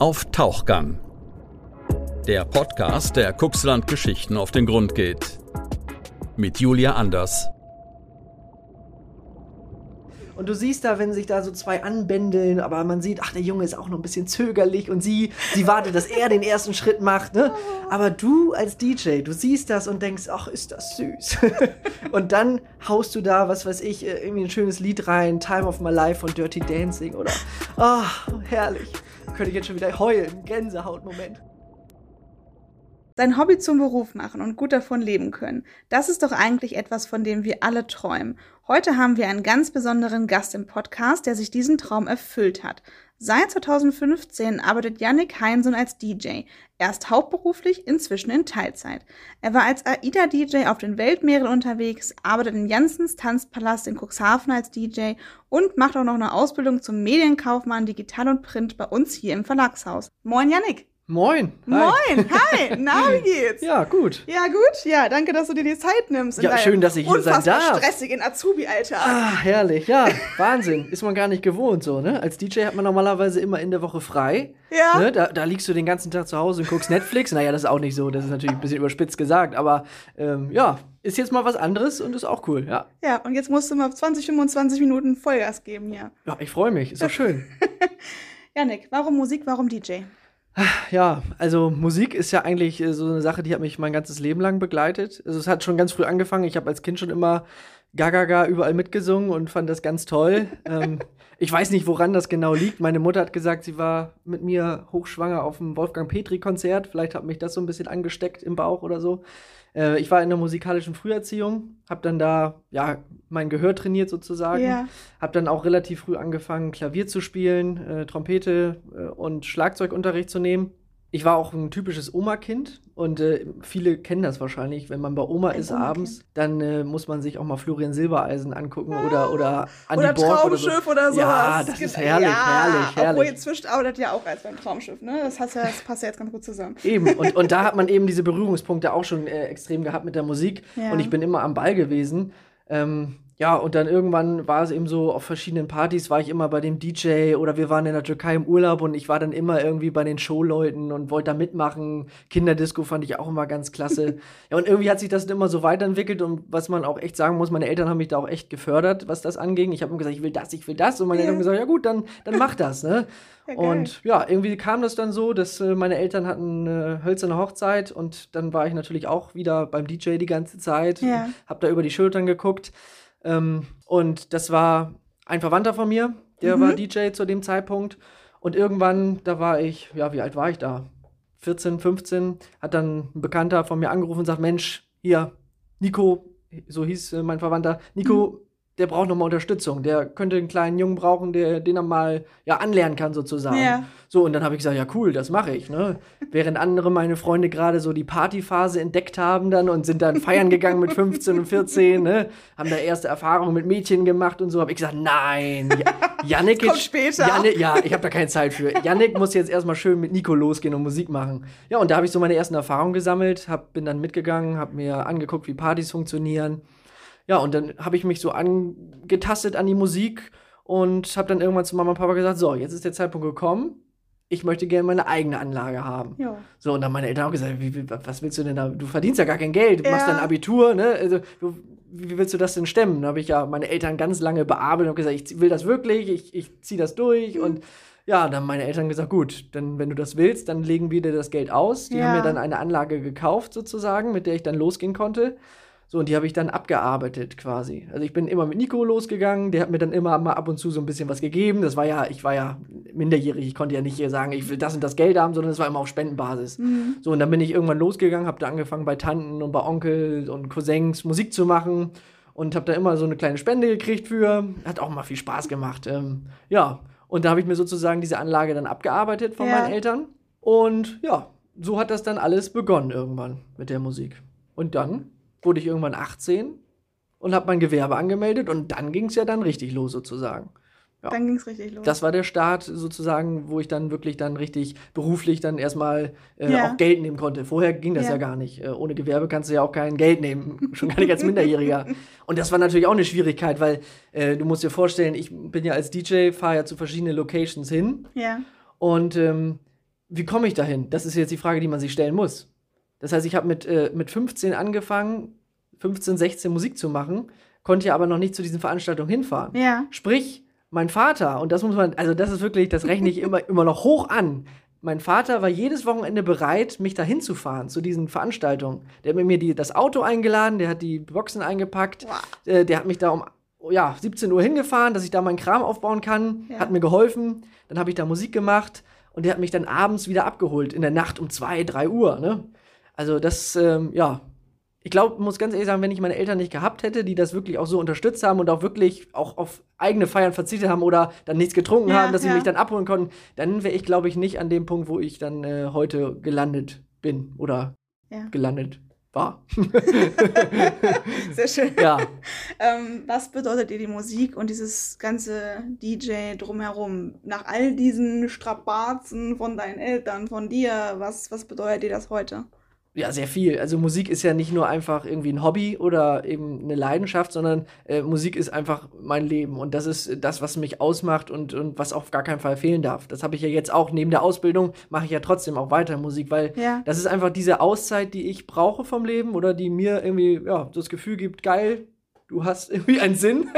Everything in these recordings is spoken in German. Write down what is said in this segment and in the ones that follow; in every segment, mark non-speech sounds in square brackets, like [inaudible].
Auf Tauchgang. Der Podcast, der Kuxland Geschichten auf den Grund geht. Mit Julia Anders. Und du siehst da, wenn sich da so zwei anbändeln, aber man sieht, ach, der Junge ist auch noch ein bisschen zögerlich und sie, sie wartet, dass er den ersten Schritt macht, ne? Aber du als DJ, du siehst das und denkst, ach, ist das süß. [laughs] und dann haust du da, was weiß ich, äh, irgendwie ein schönes Lied rein, Time of My Life von Dirty Dancing oder, ach, herrlich. Könnte ich jetzt schon wieder heulen, Gänsehautmoment. Sein Hobby zum Beruf machen und gut davon leben können, das ist doch eigentlich etwas, von dem wir alle träumen. Heute haben wir einen ganz besonderen Gast im Podcast, der sich diesen Traum erfüllt hat. Seit 2015 arbeitet Yannick Heinsohn als DJ. Erst hauptberuflich, inzwischen in Teilzeit. Er war als AIDA-DJ auf den Weltmeeren unterwegs, arbeitet in Janssens Tanzpalast in Cuxhaven als DJ und macht auch noch eine Ausbildung zum Medienkaufmann Digital und Print bei uns hier im Verlagshaus. Moin Yannick! Moin. Hi. Moin. Hi. Na, wie geht's? Ja, gut. Ja, gut. Ja, danke, dass du dir die Zeit nimmst. Ja, schön, dass ich hier sein darf. stressigen Azubi-Alter. Ah, herrlich. Ja, Wahnsinn. Ist man gar nicht gewohnt so, ne? Als DJ hat man normalerweise immer in der Woche frei. Ja. Ne? Da, da liegst du den ganzen Tag zu Hause und guckst Netflix. Naja, das ist auch nicht so. Das ist natürlich ein bisschen überspitzt gesagt. Aber ähm, ja, ist jetzt mal was anderes und ist auch cool, ja. Ja, und jetzt musst du mal 20, 25 Minuten Vollgas geben hier. Ja, ich freue mich. Ist doch schön. [laughs] Janik, warum Musik, warum DJ? Ja, also Musik ist ja eigentlich äh, so eine Sache, die hat mich mein ganzes Leben lang begleitet. Also es hat schon ganz früh angefangen. Ich habe als Kind schon immer Gagaga überall mitgesungen und fand das ganz toll. [laughs] ähm, ich weiß nicht, woran das genau liegt. Meine Mutter hat gesagt, sie war mit mir hochschwanger auf dem Wolfgang Petri Konzert. Vielleicht hat mich das so ein bisschen angesteckt im Bauch oder so. Äh, ich war in der musikalischen Früherziehung, habe dann da ja mein Gehör trainiert sozusagen, Ja. habe dann auch relativ früh angefangen Klavier zu spielen, äh, Trompete äh, und Schlagzeugunterricht zu nehmen. Ich war auch ein typisches Oma-Kind und äh, viele kennen das wahrscheinlich. Wenn man bei Oma Ein ist Oma-Kind. abends, dann äh, muss man sich auch mal Florian Silbereisen angucken oder oder Andi oder Borg oder so. Traumschiff oder, sowas. Ja, das ist herrlich, ja, herrlich, herrlich. Obwohl, inzwischen arbeitet ja auch als beim Traumschiff, ne? Das, hast ja, das passt ja jetzt ganz gut zusammen. Eben, und, und da hat man eben diese Berührungspunkte auch schon äh, extrem gehabt mit der Musik. Ja. Und ich bin immer am Ball gewesen. Ähm, ja, und dann irgendwann war es eben so, auf verschiedenen Partys war ich immer bei dem DJ oder wir waren in der Türkei im Urlaub und ich war dann immer irgendwie bei den Showleuten und wollte da mitmachen. Kinderdisco fand ich auch immer ganz klasse. [laughs] ja, und irgendwie hat sich das immer so weiterentwickelt und was man auch echt sagen muss, meine Eltern haben mich da auch echt gefördert, was das anging. Ich habe immer gesagt, ich will das, ich will das. Und meine Ja. Eltern haben gesagt, ja gut, dann, dann mach das, ne? [laughs] Ja. Und ja, irgendwie kam das dann so, dass äh, meine Eltern hatten eine hölzerne Hochzeit und dann war ich natürlich auch wieder beim DJ die ganze Zeit. Ja. Hab da über die Schultern geguckt. Ähm, und das war ein Verwandter von mir, der Mhm. war DJ zu dem Zeitpunkt. Und irgendwann, da war ich, ja, wie alt war ich da? 14, 15, hat dann ein Bekannter von mir angerufen und sagt, Mensch, hier, Nico, so hieß äh, mein Verwandter, Nico, der braucht nochmal Unterstützung. Der könnte einen kleinen Jungen brauchen, der, den er mal ja, anlernen kann, sozusagen. Ja. So, und dann habe ich gesagt, ja cool, das mache ich. Ne? Während andere meine Freunde gerade so die Partyphase entdeckt haben dann und sind dann feiern gegangen mit 15 und 14, ne? haben da erste Erfahrungen mit Mädchen gemacht und so, habe ich gesagt, nein, ja, [laughs] Das kommt jetzt- später. Yannick, ja, ich habe da keine Zeit für. Yannick muss jetzt erstmal schön mit Nico losgehen und Musik machen. Ja, und da habe ich so meine ersten Erfahrungen gesammelt, hab, bin dann mitgegangen, habe mir angeguckt, wie Partys funktionieren. Ja, und dann habe ich mich so angetastet an die Musik und habe dann irgendwann zu Mama und Papa gesagt, so, jetzt ist der Zeitpunkt gekommen. Ich möchte gerne meine eigene Anlage haben. Ja. So, und dann meine Eltern auch gesagt, wie, wie, was willst du denn da? Du verdienst ja gar kein Geld, du machst dein Abitur, ne? Also, du, wie willst du das denn stemmen? Da habe ich ja meine Eltern ganz lange bearbeitet und gesagt, ich will das wirklich, ich, ich ziehe das durch. Und ja, dann haben meine Eltern gesagt, gut, dann, wenn du das willst, dann legen wir dir das Geld aus. Die Ja. haben mir dann eine Anlage gekauft, sozusagen, mit der ich dann losgehen konnte. So, und die habe ich dann abgearbeitet quasi. Also ich bin immer mit Nico losgegangen, der hat mir dann immer mal ab und zu so ein bisschen was gegeben. Das war ja, ich war ja minderjährig, ich konnte ja nicht hier sagen, ich will das und das Geld haben, sondern es war immer auf Spendenbasis. Mhm. So, und dann bin ich irgendwann losgegangen, habe da angefangen bei Tanten und bei Onkel und Cousins Musik zu machen und habe da immer so eine kleine Spende gekriegt für. Hat auch mal viel Spaß gemacht. Ähm, ja, und da habe ich mir sozusagen diese Anlage dann abgearbeitet von Ja. meinen Eltern. Und ja, so hat das dann alles begonnen irgendwann mit der Musik. Und dann wurde ich irgendwann 18 und habe mein Gewerbe angemeldet und dann ging es ja dann richtig los sozusagen. Ja. Dann ging es richtig los. Das war der Start sozusagen, wo ich dann wirklich dann richtig beruflich dann erstmal äh, Ja. auch Geld nehmen konnte. Vorher ging das ja, Ja. gar nicht. Äh, ohne Gewerbe kannst du ja auch kein Geld nehmen, [laughs] schon gar nicht als Minderjähriger. Und das war natürlich auch eine Schwierigkeit, weil äh, du musst dir vorstellen, ich bin ja als DJ, fahre ja zu verschiedenen Locations hin ja. und ähm, wie komme ich dahin? Das ist jetzt die Frage, die man sich stellen muss. Das heißt, ich habe mit, äh, mit 15 angefangen, 15, 16 Musik zu machen, konnte ja aber noch nicht zu diesen Veranstaltungen hinfahren. Ja. Sprich, mein Vater, und das muss man, also das ist wirklich, das rechne ich immer, immer noch hoch an. Mein Vater war jedes Wochenende bereit, mich dahin zu fahren, zu diesen Veranstaltungen. Der hat mit mir die, das Auto eingeladen, der hat die Boxen eingepackt, Wow. äh, der hat mich da um ja, 17 Uhr hingefahren, dass ich da meinen Kram aufbauen kann, Ja. hat mir geholfen, dann habe ich da Musik gemacht und der hat mich dann abends wieder abgeholt, in der Nacht um 2, 3 Uhr. Ne? Also das, ähm, ja, ich glaube, muss ganz ehrlich sagen, wenn ich meine Eltern nicht gehabt hätte, die das wirklich auch so unterstützt haben und auch wirklich auch auf eigene Feiern verzichtet haben oder dann nichts getrunken Ja, haben, dass sie ja. mich dann abholen konnten, dann wäre ich, glaube ich, nicht an dem Punkt, wo ich dann äh, heute gelandet bin oder Ja. gelandet war. [laughs] Sehr schön. ja, Ähm, was bedeutet dir die Musik und dieses ganze DJ drumherum? Nach all diesen Strapazen von deinen Eltern, von dir, was, was bedeutet dir das heute? Ja, sehr viel. Also Musik ist ja nicht nur einfach irgendwie ein Hobby oder eben eine Leidenschaft, sondern äh, Musik ist einfach mein Leben und das ist das, was mich ausmacht und, und was auf gar keinen Fall fehlen darf. Das habe ich ja jetzt auch neben der Ausbildung, mache ich ja trotzdem auch weiter Musik, weil Ja. das ist einfach diese Auszeit, die ich brauche vom Leben oder die mir irgendwie ja, das Gefühl gibt, geil, du hast irgendwie einen Sinn.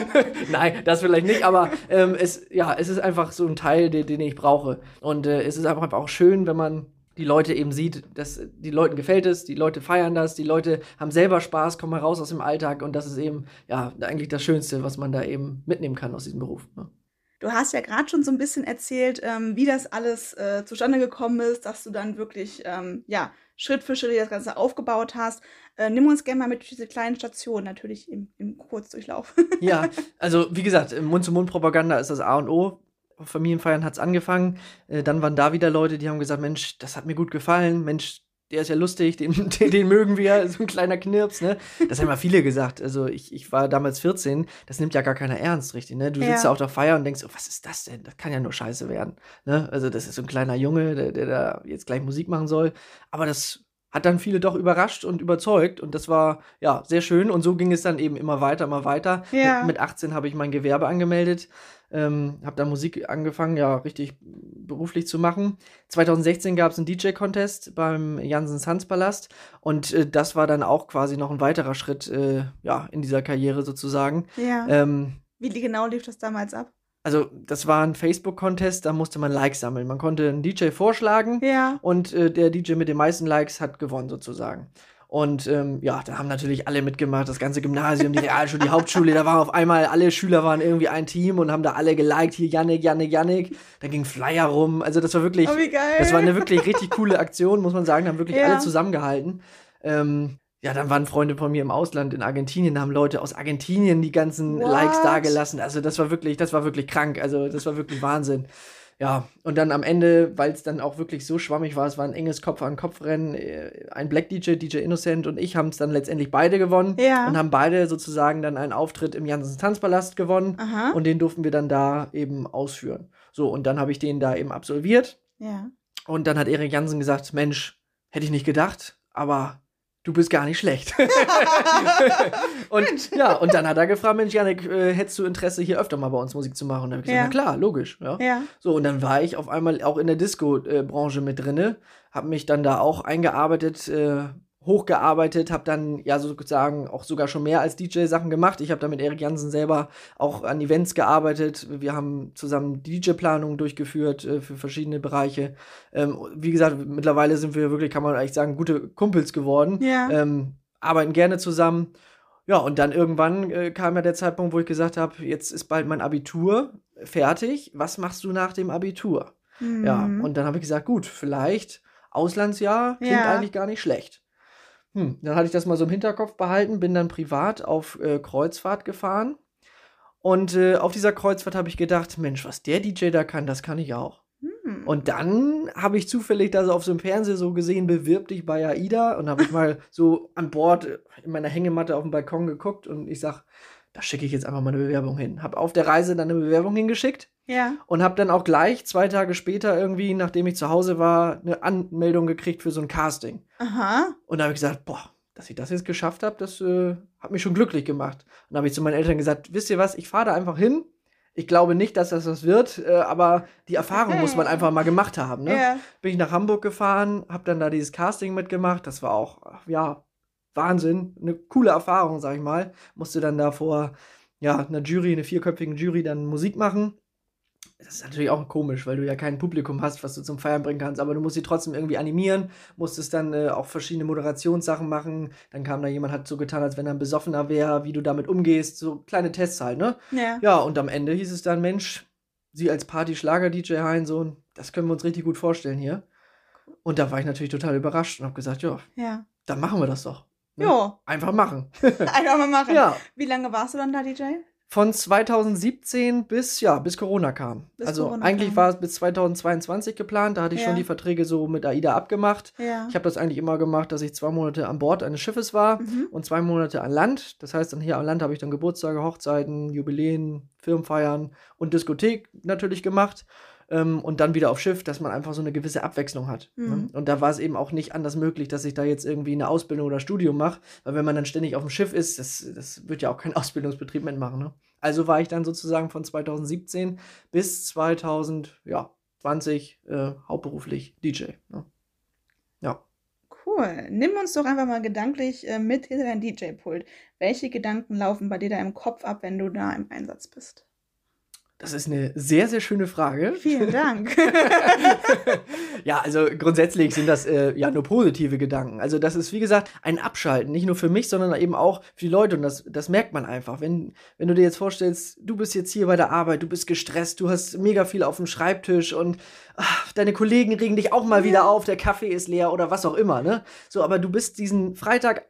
[laughs] Nein, das vielleicht nicht, aber ähm, es, ja, es ist einfach so ein Teil, den, den ich brauche. Und äh, es ist einfach auch schön, wenn man die Leute eben sieht, dass die Leuten gefällt es, die Leute feiern das, die Leute haben selber Spaß, kommen raus aus dem Alltag und das ist eben ja eigentlich das Schönste, was man da eben mitnehmen kann aus diesem Beruf. Ne? Du hast ja gerade schon so ein bisschen erzählt, ähm, wie das alles äh, zustande gekommen ist, dass du dann wirklich ähm, ja, Schritt für Schritt das Ganze aufgebaut hast. Äh, nimm uns gerne mal mit durch diese kleinen Stationen, natürlich im, im Kurzdurchlauf. Ja, [laughs] also wie gesagt, Mund-zu-Mund-Propaganda ist das A und O. Auf Familienfeiern hat es angefangen. Äh, dann waren da wieder Leute, die haben gesagt, Mensch, das hat mir gut gefallen. Mensch, der ist ja lustig, den, [laughs] den, den mögen wir, [laughs] so ein kleiner Knirps, ne? Das haben ja viele gesagt. Also ich, ich war damals 14, das nimmt ja gar keiner ernst, richtig, ne? Du Ja. sitzt da auf der Feier und denkst, oh, was ist das denn? Das kann ja nur scheiße werden. Ne? Also das ist so ein kleiner Junge, der, der da jetzt gleich Musik machen soll. Aber das hat dann viele doch überrascht und überzeugt und das war ja sehr schön und so ging es dann eben immer weiter, immer weiter. Ja. Mit, mit 18 habe ich mein Gewerbe angemeldet, ähm, habe da Musik angefangen, ja, richtig beruflich zu machen. 2016 gab es einen DJ-Contest beim Jansens Hanspalast und äh, das war dann auch quasi noch ein weiterer Schritt äh, ja, in dieser Karriere sozusagen. ja. Ähm, Wie genau lief das damals ab? also das war ein Facebook-Contest, da musste man Likes sammeln. Man konnte einen DJ vorschlagen Ja. und äh, der DJ mit den meisten Likes hat gewonnen sozusagen. Und ähm, ja, da haben natürlich alle mitgemacht, das ganze Gymnasium, die Realschule, die Hauptschule, da waren auf einmal, alle Schüler waren irgendwie ein Team und haben da alle geliked, hier Yannick, Yannick, Yannick. Da ging Flyer rum, also das war wirklich, Oh, das war eine wirklich richtig coole Aktion, muss man sagen, da haben wirklich Ja. alle zusammengehalten. Ähm, ja, dann waren Freunde von mir im Ausland in Argentinien, da haben Leute aus Argentinien die ganzen What? Likes dagelassen. Also das war wirklich, das war wirklich krank. Also das war wirklich Wahnsinn. Ja, und dann am Ende, weil es dann auch wirklich so schwammig war, es war ein enges Kopf-an-Kopf-Rennen, äh, ein Black DJ, DJ Innocent und ich haben es dann letztendlich beide gewonnen Ja. und haben beide sozusagen dann einen Auftritt im Janssens Tanzpalast gewonnen Aha. und den durften wir dann da eben ausführen. So, und dann habe ich den da eben absolviert ja. und dann hat Erik Jansen gesagt, Mensch, hätte ich nicht gedacht, aber du bist gar nicht schlecht. [laughs] und ja, und dann hat er gefragt, Mensch, Janik, äh, hättest du Interesse, hier öfter mal bei uns Musik zu machen? Und dann habe ich gesagt, Ja. na klar, logisch. Ja. Ja. So, und dann war ich auf einmal auch in der Disco-Branche mit drinne, habe mich dann da auch eingearbeitet, äh, hochgearbeitet, habe dann ja sozusagen auch sogar schon mehr als DJ Sachen gemacht. Ich habe da mit Erik Jansen selber auch an Events gearbeitet. Wir haben zusammen DJ-Planungen durchgeführt äh, für verschiedene Bereiche. Ähm, wie gesagt, mittlerweile sind wir wirklich, kann man eigentlich sagen, gute Kumpels geworden. Ja. Ähm, arbeiten gerne zusammen. Ja, und dann irgendwann äh, kam ja der Zeitpunkt, wo ich gesagt habe, jetzt ist bald mein Abitur fertig. Was machst du nach dem Abitur? Ja, Mhm. und dann habe ich gesagt, gut, vielleicht Auslandsjahr klingt Ja. eigentlich gar nicht schlecht. Hm, dann hatte ich das mal so im Hinterkopf behalten, bin dann privat auf äh, Kreuzfahrt gefahren. Und äh, auf dieser Kreuzfahrt habe ich gedacht, Mensch, was der DJ da kann, das kann ich auch. Hm. Und dann habe ich zufällig da so auf so einem Fernseher so gesehen, bewirb dich bei AIDA und habe ich mal so an Bord äh, in meiner Hängematte auf dem Balkon geguckt und ich sag, da schicke ich jetzt einfach mal eine Bewerbung hin. Habe auf der Reise dann eine Bewerbung hingeschickt ja. und habe dann auch gleich zwei Tage später irgendwie, nachdem ich zu Hause war, eine Anmeldung gekriegt für so ein Casting. Aha. Und da habe ich gesagt, boah, dass ich das jetzt geschafft habe, das äh, hat mich schon glücklich gemacht. Und da habe ich zu meinen Eltern gesagt, wisst ihr was, ich fahre da einfach hin. Ich glaube nicht, dass das was wird, äh, aber die Erfahrung muss man einfach mal gemacht haben. Ne? Ja. Bin ich nach Hamburg gefahren, habe dann da dieses Casting mitgemacht. Das war auch, ja, Wahnsinn. Eine coole Erfahrung, sag ich mal. Musste dann da vor ja, einer Jury, einer vierköpfigen Jury dann Musik machen. Das ist natürlich auch komisch, weil du ja kein Publikum hast, was du zum Feiern bringen kannst, aber du musst sie trotzdem irgendwie animieren, musstest dann äh, auch verschiedene Moderationssachen machen. Dann kam da jemand, hat so getan, als wenn er ein Besoffener wäre, wie du damit umgehst, so kleine Tests halt, ne? Ja. Ja, und am Ende hieß es dann, Mensch, Sie als Party-Schlager-DJ Heinsohn, das können wir uns richtig gut vorstellen hier. Und da war ich natürlich total überrascht und habe gesagt, ja, Ja. dann machen wir das doch. Ne? Jo. Einfach machen. [laughs] Einfach mal machen. ja. Wie lange warst du dann da, DJ? Von 2017 bis, ja, bis Corona kam. Bis also Corona eigentlich kam. war es bis 2022 geplant. Da hatte ich Ja. schon die Verträge so mit AIDA abgemacht. Ja. Ich habe das eigentlich immer gemacht, dass ich zwei Monate an Bord eines Schiffes war Mhm. und zwei Monate an Land. Das heißt, dann hier an Land habe ich dann Geburtstage, Hochzeiten, Jubiläen, Firmenfeiern und Diskothek natürlich gemacht. Ähm, und dann wieder auf Schiff, dass man einfach so eine gewisse Abwechslung hat. Mhm. Ne? Und da war es eben auch nicht anders möglich, dass ich da jetzt irgendwie eine Ausbildung oder Studium mache, weil wenn man dann ständig auf dem Schiff ist, das, das wird ja auch kein [laughs] Ausbildungsbetrieb mitmachen. Ne? Also war ich dann sozusagen von 2017 bis 2020 äh, hauptberuflich DJ. Ne? Ja. Cool. Nimm uns doch einfach mal gedanklich äh, mit hinter dein DJ-Pult. Welche Gedanken laufen bei dir da im Kopf ab, wenn du da im Einsatz bist? Das ist eine sehr, sehr schöne Frage. Vielen Dank. [laughs] ja, also grundsätzlich sind das äh, ja nur positive Gedanken. Also das ist, wie gesagt, ein Abschalten, nicht nur für mich, sondern eben auch für die Leute. Und das, das merkt man einfach. Wenn, wenn du dir jetzt vorstellst, du bist jetzt hier bei der Arbeit, du bist gestresst, du hast mega viel auf dem Schreibtisch und ach, deine Kollegen regen dich auch mal wieder auf, der Kaffee ist leer oder was auch immer, ne? So, aber du bist diesen Freitag,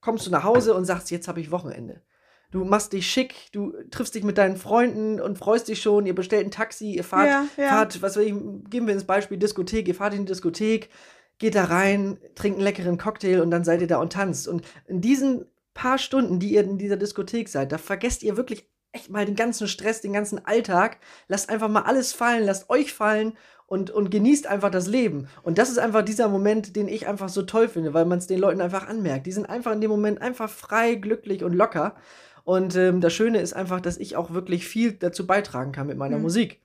kommst du nach Hause und sagst, jetzt habe ich Wochenende. Du machst dich schick, du triffst dich mit deinen Freunden und freust dich schon, ihr bestellt ein Taxi, ihr fahrt, Ja, ja. fahrt was will ich, geben wir ins Beispiel Diskothek, ihr fahrt in die Diskothek, geht da rein, trinkt einen leckeren Cocktail und dann seid ihr da und tanzt. Und in diesen paar Stunden, die ihr in dieser Diskothek seid, da vergesst ihr wirklich echt mal den ganzen Stress, den ganzen Alltag. Lasst einfach mal alles fallen, lasst euch fallen und, und genießt einfach das Leben. Und das ist einfach dieser Moment, den ich einfach so toll finde, weil man es den Leuten einfach anmerkt. Die sind einfach in dem Moment einfach frei, glücklich und locker. Und ähm, das Schöne ist einfach, dass ich auch wirklich viel dazu beitragen kann mit meiner Mhm. Musik.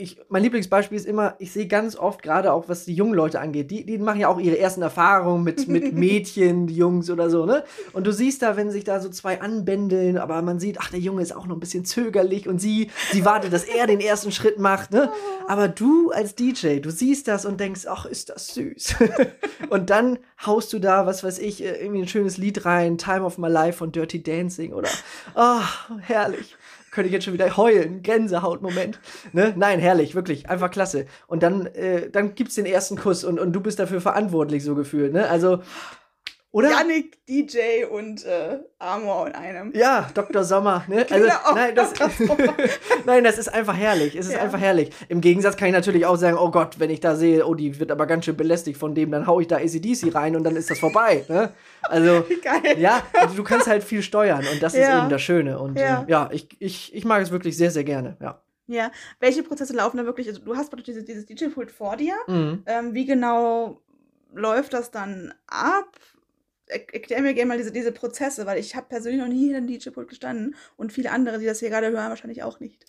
Ich, mein Lieblingsbeispiel ist immer, ich sehe ganz oft, gerade auch was die jungen Leute angeht, die, die machen ja auch ihre ersten Erfahrungen mit, mit [laughs] Mädchen, Jungs oder so, ne? Und du siehst da, wenn sich da so zwei anbändeln, aber man sieht, ach, der Junge ist auch noch ein bisschen zögerlich und sie, sie wartet, dass er den ersten Schritt macht, ne? [laughs] Aber du als DJ, du siehst das und denkst, ach, ist das süß. [laughs] und dann haust du da, was weiß ich, äh, irgendwie ein schönes Lied rein, Time of My Life von Dirty Dancing oder, ah, herrlich. Könnte ich jetzt schon wieder heulen, Gänsehautmoment. Ne? Nein, herrlich, wirklich, einfach klasse. Und dann, äh, dann gibt's den ersten Kuss und, und du bist dafür verantwortlich, so gefühlt, ne? Also, oder? Yannick, DJ und äh, Amor in einem. Ja, Dr. Sommer, ne? [laughs] Also, Genau, nein, das, [laughs] nein, das ist einfach herrlich. Es ist Ja. einfach herrlich. Im Gegensatz kann ich natürlich auch sagen, oh Gott, wenn ich da sehe, oh, die wird aber ganz schön belästigt von dem, dann hau ich da ACDC rein und dann ist das vorbei, ne? Also, [laughs] Geil. ja, also du kannst halt viel steuern und das ist Ja. eben das Schöne. Und Ja. ja, äh, ja ich, ich, ich mag es wirklich sehr, sehr gerne, ja. Ja. Welche Prozesse laufen da wirklich? Also, du hast praktisch dieses, dieses DJ-Pult vor dir. Mhm. Ähm, wie genau läuft das dann ab? Er- Erklär mir gerne mal diese, diese Prozesse, weil ich habe persönlich noch nie hinter einem DJ-Pult gestanden und viele andere, die das hier gerade hören, wahrscheinlich auch nicht.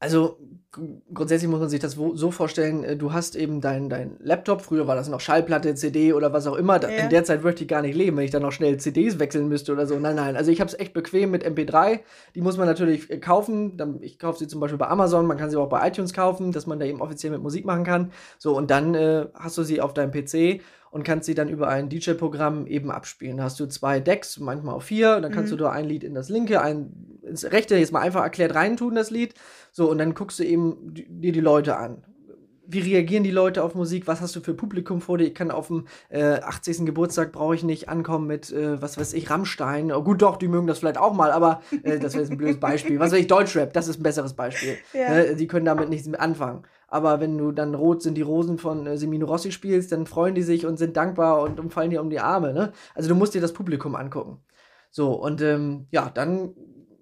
Also gr- grundsätzlich muss man sich das so vorstellen, äh, du hast eben deinen dein Laptop, früher war das noch Schallplatte, CD oder was auch immer. Ja. In der Zeit würde ich gar nicht leben, wenn ich dann noch schnell CDs wechseln müsste oder so. Nein, nein. Also ich habe es echt bequem mit MP3. Die muss man natürlich äh, kaufen. Ich kaufe sie zum Beispiel bei Amazon, man kann sie auch bei iTunes kaufen, dass man da eben offiziell mit Musik machen kann. So, und dann äh, hast du sie auf deinem PC und kannst sie dann über ein DJ-Programm eben abspielen. Da hast du zwei Decks, manchmal auch vier. Dann kannst Mhm. du da ein Lied in das linke, ein ins rechte, jetzt mal einfach erklärt reintun, das Lied. So, und dann guckst du eben dir die Leute an. Wie reagieren die Leute auf Musik? Was hast du für Publikum vor dir? Ich kann auf dem äh, 80. Geburtstag brauche ich nicht ankommen mit, äh, was weiß ich, Rammstein. Oh, gut, doch, die mögen das vielleicht auch mal, aber äh, das wäre jetzt ein blödes Beispiel. Was weiß ich, Deutschrap, das ist ein besseres Beispiel. [laughs] Ja. Ne? Die können damit nichts mit anfangen. Aber wenn du dann Rot sind die Rosen von äh, Semino Rossi spielst, dann freuen die sich und sind dankbar und, und fallen dir um die Arme. Ne? Also du musst dir das Publikum angucken. So, und ähm, ja, dann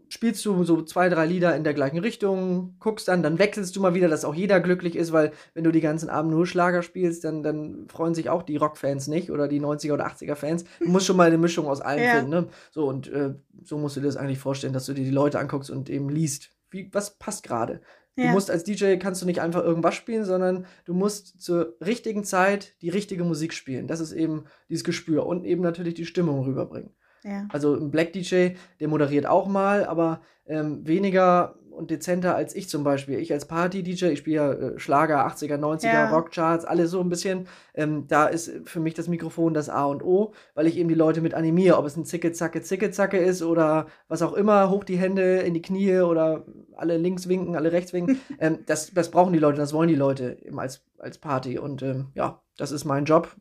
spielst du so zwei, drei Lieder in der gleichen Richtung, guckst dann, dann wechselst du mal wieder, dass auch jeder glücklich ist, weil wenn du die ganzen Abend nur Schlager spielst, dann, dann freuen sich auch die Rockfans nicht oder die 90er oder 80er Fans. Du musst schon mal eine Mischung aus allen Ja. finden. Ne? So, und äh, so musst du dir das eigentlich vorstellen, dass du dir die Leute anguckst und eben liest, wie, was passt gerade. Du Ja. musst als DJ kannst du nicht einfach irgendwas spielen, sondern du musst zur richtigen Zeit die richtige Musik spielen. Das ist eben dieses Gespür und eben natürlich die Stimmung rüberbringen. Ja. Also ein Black DJ, der moderiert auch mal, aber ähm, weniger und dezenter als ich zum Beispiel. Ich als Party-DJ, ich spiele ja äh, Schlager, 80er, 90er, Ja. Rockcharts, alles so ein bisschen. Ähm, da ist für mich das Mikrofon das A und O, weil ich eben die Leute mit animiere. Ob es ein Zicke, Zacke, Zicke, Zacke ist oder was auch immer, hoch die Hände in die Knie oder alle links winken, alle rechts winken. [laughs] ähm, das, das brauchen die Leute, das wollen die Leute eben als, als Party. Und ähm, ja, das ist mein Job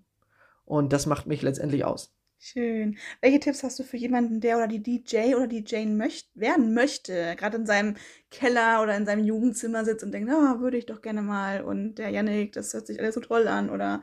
und das macht mich letztendlich aus. Schön. Welche Tipps hast du für jemanden, der oder die DJ oder die Jane möcht werden möchte, gerade in seinem Keller oder in seinem Jugendzimmer sitzt und denkt, ah, würde ich doch gerne mal und der Yannick, das hört sich alles so toll an oder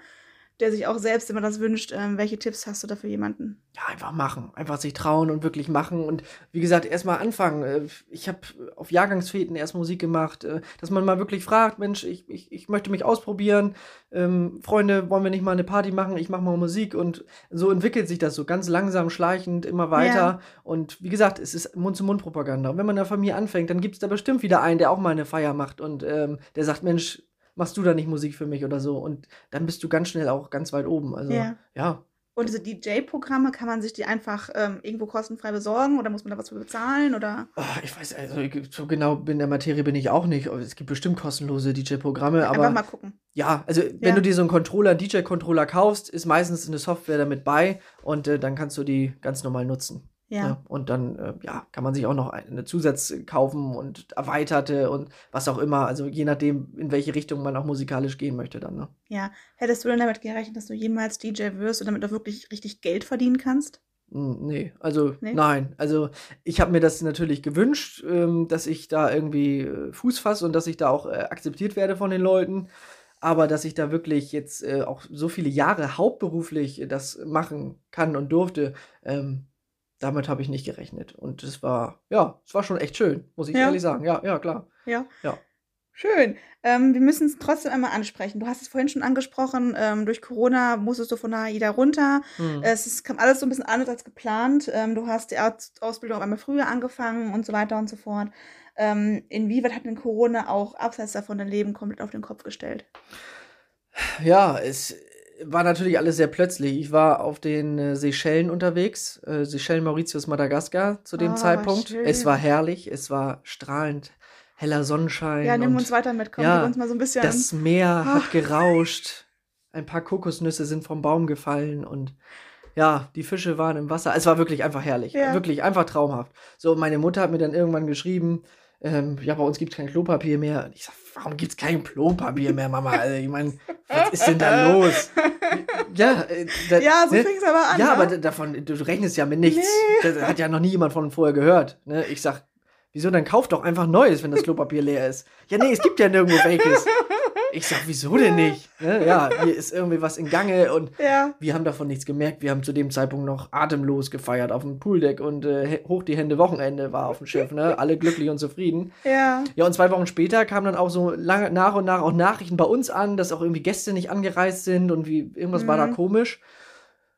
der sich auch selbst immer das wünscht. Ähm, welche Tipps hast du da für jemanden? Ja, einfach machen. Einfach sich trauen und wirklich machen. Und wie gesagt, erstmal anfangen. Äh, Ich habe auf Jahrgangsfäden erst Musik gemacht, äh, dass man mal wirklich fragt, Mensch, ich, ich, ich möchte mich ausprobieren. Ähm, Freunde, wollen wir nicht mal eine Party machen? Ich mache mal Musik. Und so entwickelt sich das so ganz langsam, schleichend, immer weiter. Ja. Und wie gesagt, es ist Mund-zu-Mund-Propaganda. Und wenn man in der Familie anfängt, dann gibt es da bestimmt wieder einen, der auch mal eine Feier macht und ähm, der sagt, Mensch, machst du da nicht Musik für mich oder so? Und dann bist du ganz schnell auch ganz weit oben. Also Ja. ja. Und diese DJ-Programme, kann man sich die einfach ähm, irgendwo kostenfrei besorgen oder muss man da was für bezahlen oder? Oh, ich weiß, also ich, so genau in der Materie bin ich auch nicht. Es gibt bestimmt kostenlose DJ-Programme, Einfach aber mal gucken. ja, also wenn Ja. du dir so einen Controller, einen DJ-Controller kaufst, ist meistens eine Software damit bei und äh, dann kannst du die ganz normal nutzen. Ja. Ja, und dann äh, ja, kann man sich auch noch eine Zusatz kaufen und erweiterte und was auch immer. Also je nachdem, in welche Richtung man auch musikalisch gehen möchte dann. Ne? Ja. Hättest du denn damit gerechnet, dass du jemals DJ wirst und damit auch wirklich richtig Geld verdienen kannst? Hm, Nee, also Nee? nein. Also ich habe mir das natürlich gewünscht, ähm, dass ich da irgendwie äh, Fuß fasse und dass ich da auch äh, akzeptiert werde von den Leuten. Aber dass ich da wirklich jetzt äh, auch so viele Jahre hauptberuflich äh, das machen kann und durfte, ähm, damit habe ich nicht gerechnet. Und es war, ja, es war schon echt schön, muss ich Ja. ehrlich sagen. Ja, ja, klar. Ja. Ja. Schön. Ähm, wir müssen es trotzdem einmal ansprechen. Du hast es vorhin schon angesprochen, ähm, durch Corona musstest du von der AIDA runter. Hm. Es ist, kam alles so ein bisschen anders als geplant. Ähm, du hast die Arztausbildung auf einmal früher angefangen und so weiter und so fort. Ähm, inwieweit hat denn Corona auch abseits davon dein Leben komplett auf den Kopf gestellt? Ja, es war natürlich alles sehr plötzlich. Ich war auf den äh, Seychellen unterwegs, äh, Seychellen, Mauritius, Madagaskar zu dem Ah, Zeitpunkt. schön. Es war herrlich, es war strahlend heller Sonnenschein. Ja, nimm und uns weiter mit. Komm, ja, uns mal so ein bisschen. Das Meer Ach. hat gerauscht. Ein paar Kokosnüsse sind vom Baum gefallen und ja, die Fische waren im Wasser. Es war wirklich einfach herrlich. Ja. Wirklich einfach traumhaft. So, meine Mutter hat mir dann irgendwann geschrieben, ähm, ja, bei uns gibt es kein Klopapier mehr. Und ich sag, warum gibt es kein Klopapier mehr, Mama? Also, ich meine, was ist denn da los? [laughs] Ja, äh, da, ja, so ne? fing es aber an. Ja, ne? aber davon, du rechnest ja mit nichts. Das hat ja noch nie jemand von vorher gehört. Ne? Ich sag, wieso, dann kauf doch einfach Neues, wenn das Klopapier leer ist. Ja, nee, es gibt ja nirgendwo welches. [laughs] Ich sag, wieso denn nicht? [laughs] Ja, hier ist irgendwie was in Gange und ja. wir haben davon nichts gemerkt. Wir haben zu dem Zeitpunkt noch atemlos gefeiert auf dem Pooldeck und äh, hoch die Hände Wochenende war auf dem Schiff. Ne? Alle glücklich und zufrieden. Ja. Ja, und zwei Wochen später kamen dann auch so lange, nach und nach auch Nachrichten bei uns an, dass auch irgendwie Gäste nicht angereist sind und wie irgendwas war da Mhm. komisch.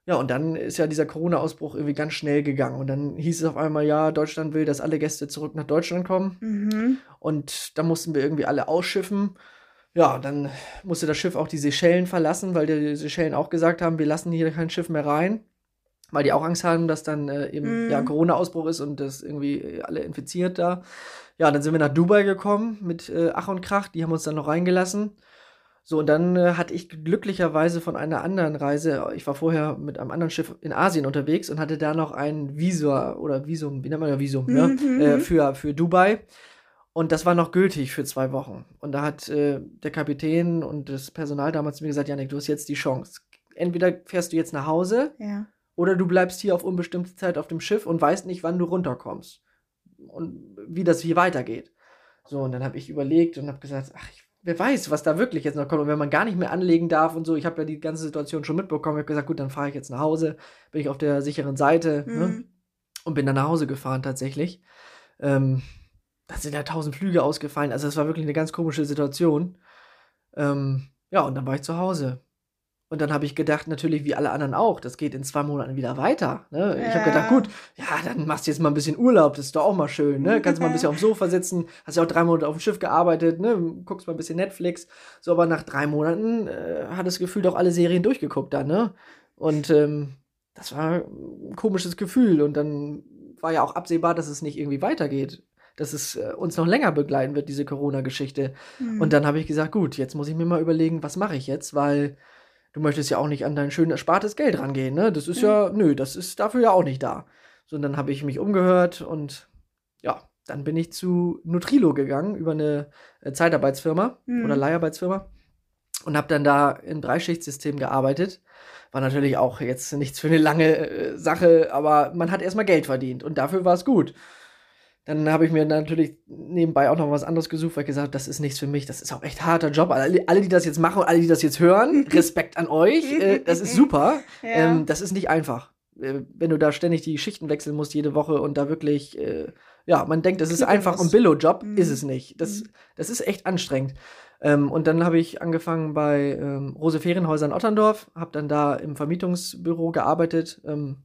Ja, und dann ist ja dieser Corona-Ausbruch irgendwie ganz schnell gegangen. Und dann hieß es auf einmal, ja, Deutschland will, dass alle Gäste zurück nach Deutschland kommen. Mhm. Und da mussten wir irgendwie alle ausschiffen. Ja, dann musste das Schiff auch die Seychellen verlassen, weil die Seychellen auch gesagt haben, wir lassen hier kein Schiff mehr rein. Weil die auch Angst haben, dass dann äh, eben Mhm. ja, Corona-Ausbruch ist und das irgendwie äh, alle infiziert da. Ja, dann sind wir nach Dubai gekommen mit äh, Ach und Krach. Die haben uns dann noch reingelassen. So, und dann äh, hatte ich glücklicherweise von einer anderen Reise, ich war vorher mit einem anderen Schiff in Asien unterwegs und hatte da noch ein Visor oder Visum, wie nennt man ja Visum, ne? Mhm. Äh, für, für Dubai. Und das war noch gültig für zwei Wochen. Und da hat äh, der Kapitän und das Personal damals mir gesagt, Janik, du hast jetzt die Chance. Entweder fährst du jetzt nach Hause Ja. oder du bleibst hier auf unbestimmte Zeit auf dem Schiff und weißt nicht, wann du runterkommst. Und wie das hier weitergeht. So, und dann habe ich überlegt und habe gesagt, ach, ich, wer weiß, was da wirklich jetzt noch kommt. Und wenn man gar nicht mehr anlegen darf und so, ich habe ja die ganze Situation schon mitbekommen, ich habe gesagt, gut, dann fahre ich jetzt nach Hause, bin ich auf der sicheren Seite ne? Mhm. und bin dann nach Hause gefahren tatsächlich. Ähm, da sind ja tausend Flüge ausgefallen, also es war wirklich eine ganz komische Situation. Ähm, ja, und dann war ich zu Hause. Und dann habe ich gedacht, natürlich wie alle anderen auch, das geht in zwei Monaten wieder weiter. Ne? Ich Ja. habe gedacht, gut, ja, dann machst du jetzt mal ein bisschen Urlaub, das ist doch auch mal schön. Ne? Kannst mal ein bisschen auf dem Sofa sitzen, hast ja auch drei Monate auf dem Schiff gearbeitet, ne? guckst mal ein bisschen Netflix. So, aber nach drei Monaten äh, hat das Gefühl doch alle Serien durchgeguckt dann. Ne? Und ähm, das war ein komisches Gefühl. Und dann war ja auch absehbar, dass es nicht irgendwie weitergeht. Dass es äh, uns noch länger begleiten wird, diese Corona-Geschichte. Hm. Und dann habe ich gesagt, gut, jetzt muss ich mir mal überlegen, was mache ich jetzt, weil du möchtest ja auch nicht an dein schön erspartes Geld rangehen, ne? Das ist ja, nö, das ist dafür ja auch nicht da. So, und dann habe ich mich umgehört und ja, dann bin ich zu Nutrilo gegangen über eine äh, Zeitarbeitsfirma Mhm. oder Leiharbeitsfirma und habe dann da im Dreischichtsystem gearbeitet. War natürlich auch jetzt nichts für eine lange äh, Sache, aber man hat erstmal Geld verdient und dafür war es gut. Dann habe ich mir natürlich nebenbei auch noch was anderes gesucht, weil ich gesagt habe, das ist nichts für mich, das ist auch echt harter Job. Alle, alle, die das jetzt machen und alle, die das jetzt hören, [laughs] Respekt an euch, äh, das ist super. [laughs] Ja. Ähm, das ist nicht einfach. Äh, wenn du da ständig die Schichten wechseln musst jede Woche und da wirklich, äh, ja, man denkt, das ist einfach ein. Billo-Job, Mhm. ist es nicht. Das, Mhm. das ist echt anstrengend. Ähm, und dann habe ich angefangen bei ähm, Rose Ferienhäuser in Otterndorf, habe dann da im Vermietungsbüro gearbeitet, ähm,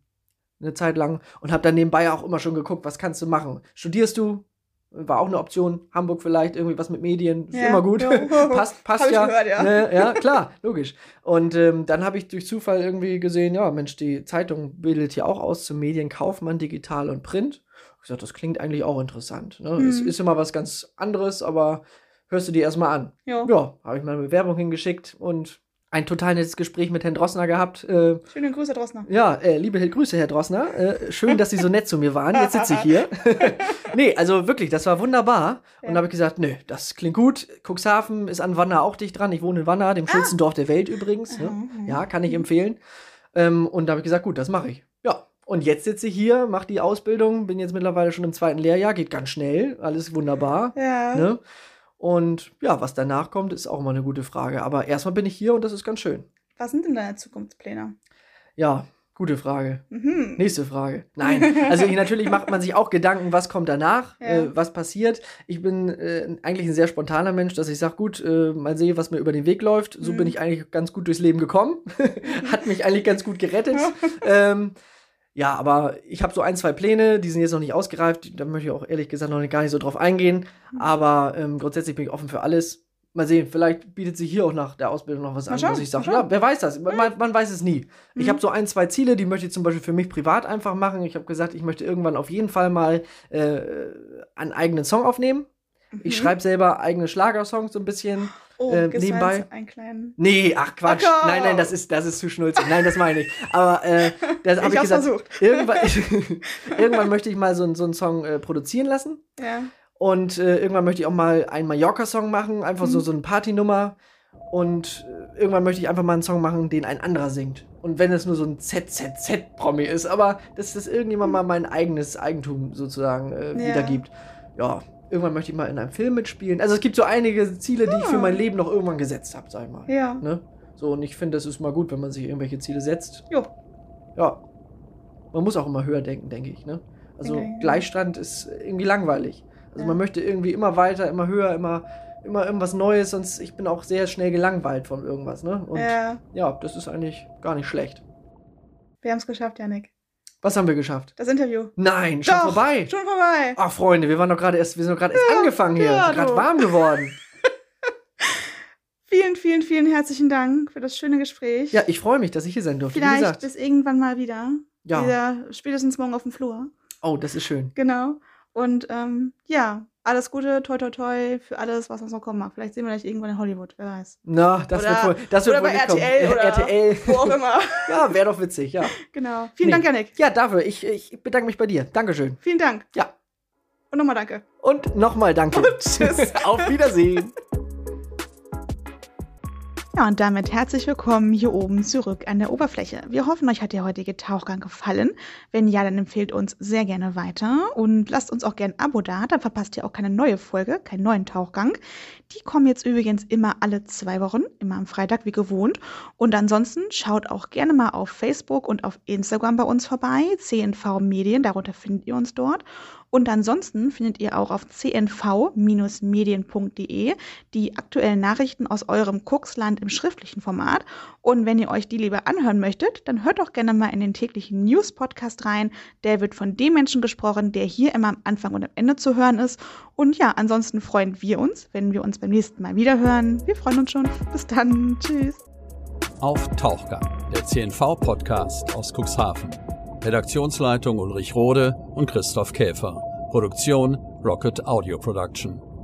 eine Zeit lang und habe dann nebenbei auch immer schon geguckt, was kannst du machen? Studierst du? War auch eine Option. Hamburg vielleicht, irgendwie was mit Medien, ist Ja. immer gut. [laughs] [laughs] Passt passt ja. gehört, ja. Ne, ja, klar, logisch. Und ähm, dann habe ich durch Zufall irgendwie gesehen, ja, Mensch, die Zeitung bildet hier auch aus zum Medienkaufmann, digital und print. Ich gesagt, das klingt eigentlich auch interessant. Ne? Es Mhm. ist immer was ganz anderes, aber hörst du dir erstmal an. Jo. Ja, habe ich meine Bewerbung hingeschickt und ein total nettes Gespräch mit Herrn Drossner gehabt. Äh, Schöne Grüße, Drossner. ja, äh, liebe Grüße, Herr Drossner. Äh, schön, dass Sie so nett zu mir waren. Jetzt sitze ich hier. [laughs] nee, also wirklich, das war wunderbar. Und Ja. da habe ich gesagt, nö, das klingt gut. Cuxhaven ist an Wanner auch dicht dran. Ich wohne in Wanner, dem schönsten Dorf der Welt übrigens. Ne? Mhm. Ja, kann ich empfehlen. Ähm, und da habe ich gesagt, gut, das mache ich. Ja. Und jetzt sitze ich hier, mache die Ausbildung, bin jetzt mittlerweile schon im zweiten Lehrjahr, geht ganz schnell, alles wunderbar. Ja. Ne? Und ja, was danach kommt, ist auch mal eine gute Frage. Aber erstmal bin ich hier und das ist ganz schön. Was sind denn deine Zukunftspläne? Ja, gute Frage. Mhm. Nächste Frage. Nein, also natürlich macht man sich auch Gedanken, was kommt danach, Ja. äh, was passiert. Ich bin äh, eigentlich ein sehr spontaner Mensch, dass ich sage, gut, äh, mal sehe, was mir über den Weg läuft. So Mhm. bin ich eigentlich ganz gut durchs Leben gekommen. [laughs] Hat mich eigentlich ganz gut gerettet. [laughs] ähm, ja, aber ich habe so ein, zwei Pläne, die sind jetzt noch nicht ausgereift. Da möchte ich auch ehrlich gesagt noch gar nicht so drauf eingehen. Mhm. Aber ähm, grundsätzlich bin ich offen für alles. Mal sehen, vielleicht bietet sich hier auch nach der Ausbildung noch was an, was ich sage. Ja, wer weiß das? Man, man weiß es nie. Ich Mhm. habe so ein, zwei Ziele, die möchte ich zum Beispiel für mich privat einfach machen. Ich habe gesagt, ich möchte irgendwann auf jeden Fall mal äh, einen eigenen Song aufnehmen. Ich Mhm. schreibe selber eigene Schlagersongs so ein bisschen. Oh, äh, nebenbei- einen kleinen. Nee, ach Quatsch. Ach komm. nein, nein, das ist, das ist zu schnulzig. Nein, das meine ich. Aber äh, [laughs] das habe Ich ich, gesagt. versucht. [laughs] Irgendwann, [laughs] irgendwann möchte ich mal so, einen- so einen Song äh, produzieren lassen. Ja. Und äh, irgendwann möchte ich auch mal einen Mallorca-Song machen, einfach so, Mhm. so eine Partynummer. Und äh, irgendwann möchte ich einfach mal einen Song machen, den ein anderer singt. Und wenn es nur so ein ZZZ-Promi ist, aber dass das irgendjemand mal mein eigenes Eigentum sozusagen äh, Ja. wiedergibt. Ja, irgendwann möchte ich mal in einem Film mitspielen. Also es gibt so einige Ziele, die ich für Ah. mein Leben noch irgendwann gesetzt habe, sag ich mal. Ja. Ne? So, und ich finde, das ist mal gut, wenn man sich irgendwelche Ziele setzt. Jo. Ja. Man muss auch immer höher denken, denke ich, ne? Also ja. Gleichstand ist irgendwie langweilig. Also Ja. man möchte irgendwie immer weiter, immer höher, immer, immer irgendwas Neues, sonst ich bin auch sehr schnell gelangweilt von irgendwas, ne? Und ja, ja. das ist eigentlich gar nicht schlecht. Wir haben es geschafft, Janik. Was haben wir geschafft? Das Interview. Nein, schon Doch, vorbei. Schon vorbei. Ach Freunde, wir waren doch gerade erst, wir sind doch gerade erst angefangen hier, ja, gerade warm geworden. [laughs] Vielen, vielen, vielen herzlichen Dank für das schöne Gespräch. Ja, ich freue mich, dass ich hier sein durfte. Vielleicht bis irgendwann mal wieder. ja. Wieder spätestens morgen auf dem Flur. Oh, das ist schön. Genau. Und ähm, ja, alles Gute, toi toi toi für alles, was uns noch kommen mag. Vielleicht sehen wir gleich irgendwann in Hollywood, wer weiß. Na, das Oder- wird wohl, das wird oder wohl bei kommen. RTL Äh, oder RTL. Wo auch immer. [laughs] Ja, wäre doch witzig, ja. genau. Vielen Nee. Dank, Janik. Ja, dafür. Ich, ich bedanke mich bei dir. Dankeschön. Vielen Dank. Ja. Und nochmal danke. Und nochmal danke. [laughs] tschüss. [laughs] Auf Wiedersehen. Ja, und damit herzlich willkommen hier oben zurück an der Oberfläche. Wir hoffen, euch hat der heutige Tauchgang gefallen. Wenn ja, dann empfehlt uns sehr gerne weiter und lasst uns auch gerne ein Abo da, dann verpasst ihr auch keine neue Folge, keinen neuen Tauchgang. Die kommen jetzt übrigens immer alle zwei Wochen, immer am Freitag wie gewohnt. Und ansonsten schaut auch gerne mal auf Facebook und auf Instagram bei uns vorbei, CNV Medien, darunter findet ihr uns dort. Und ansonsten findet ihr auch auf cnv-medien.de die aktuellen Nachrichten aus eurem Kuxland im schriftlichen Format. Und wenn ihr euch die lieber anhören möchtet, dann hört doch gerne mal in den täglichen News-Podcast rein. Der wird von dem Menschen gesprochen, der hier immer am Anfang und am Ende zu hören ist. Und ja, ansonsten freuen wir uns, wenn wir uns beim nächsten Mal wieder hören. Wir freuen uns schon. Bis dann. Tschüss. Auf Tauchgang, der CNV-Podcast aus Cuxhaven. Redaktionsleitung Ulrich Rode und Christoph Käfer. Produktion Rocket Audio Production.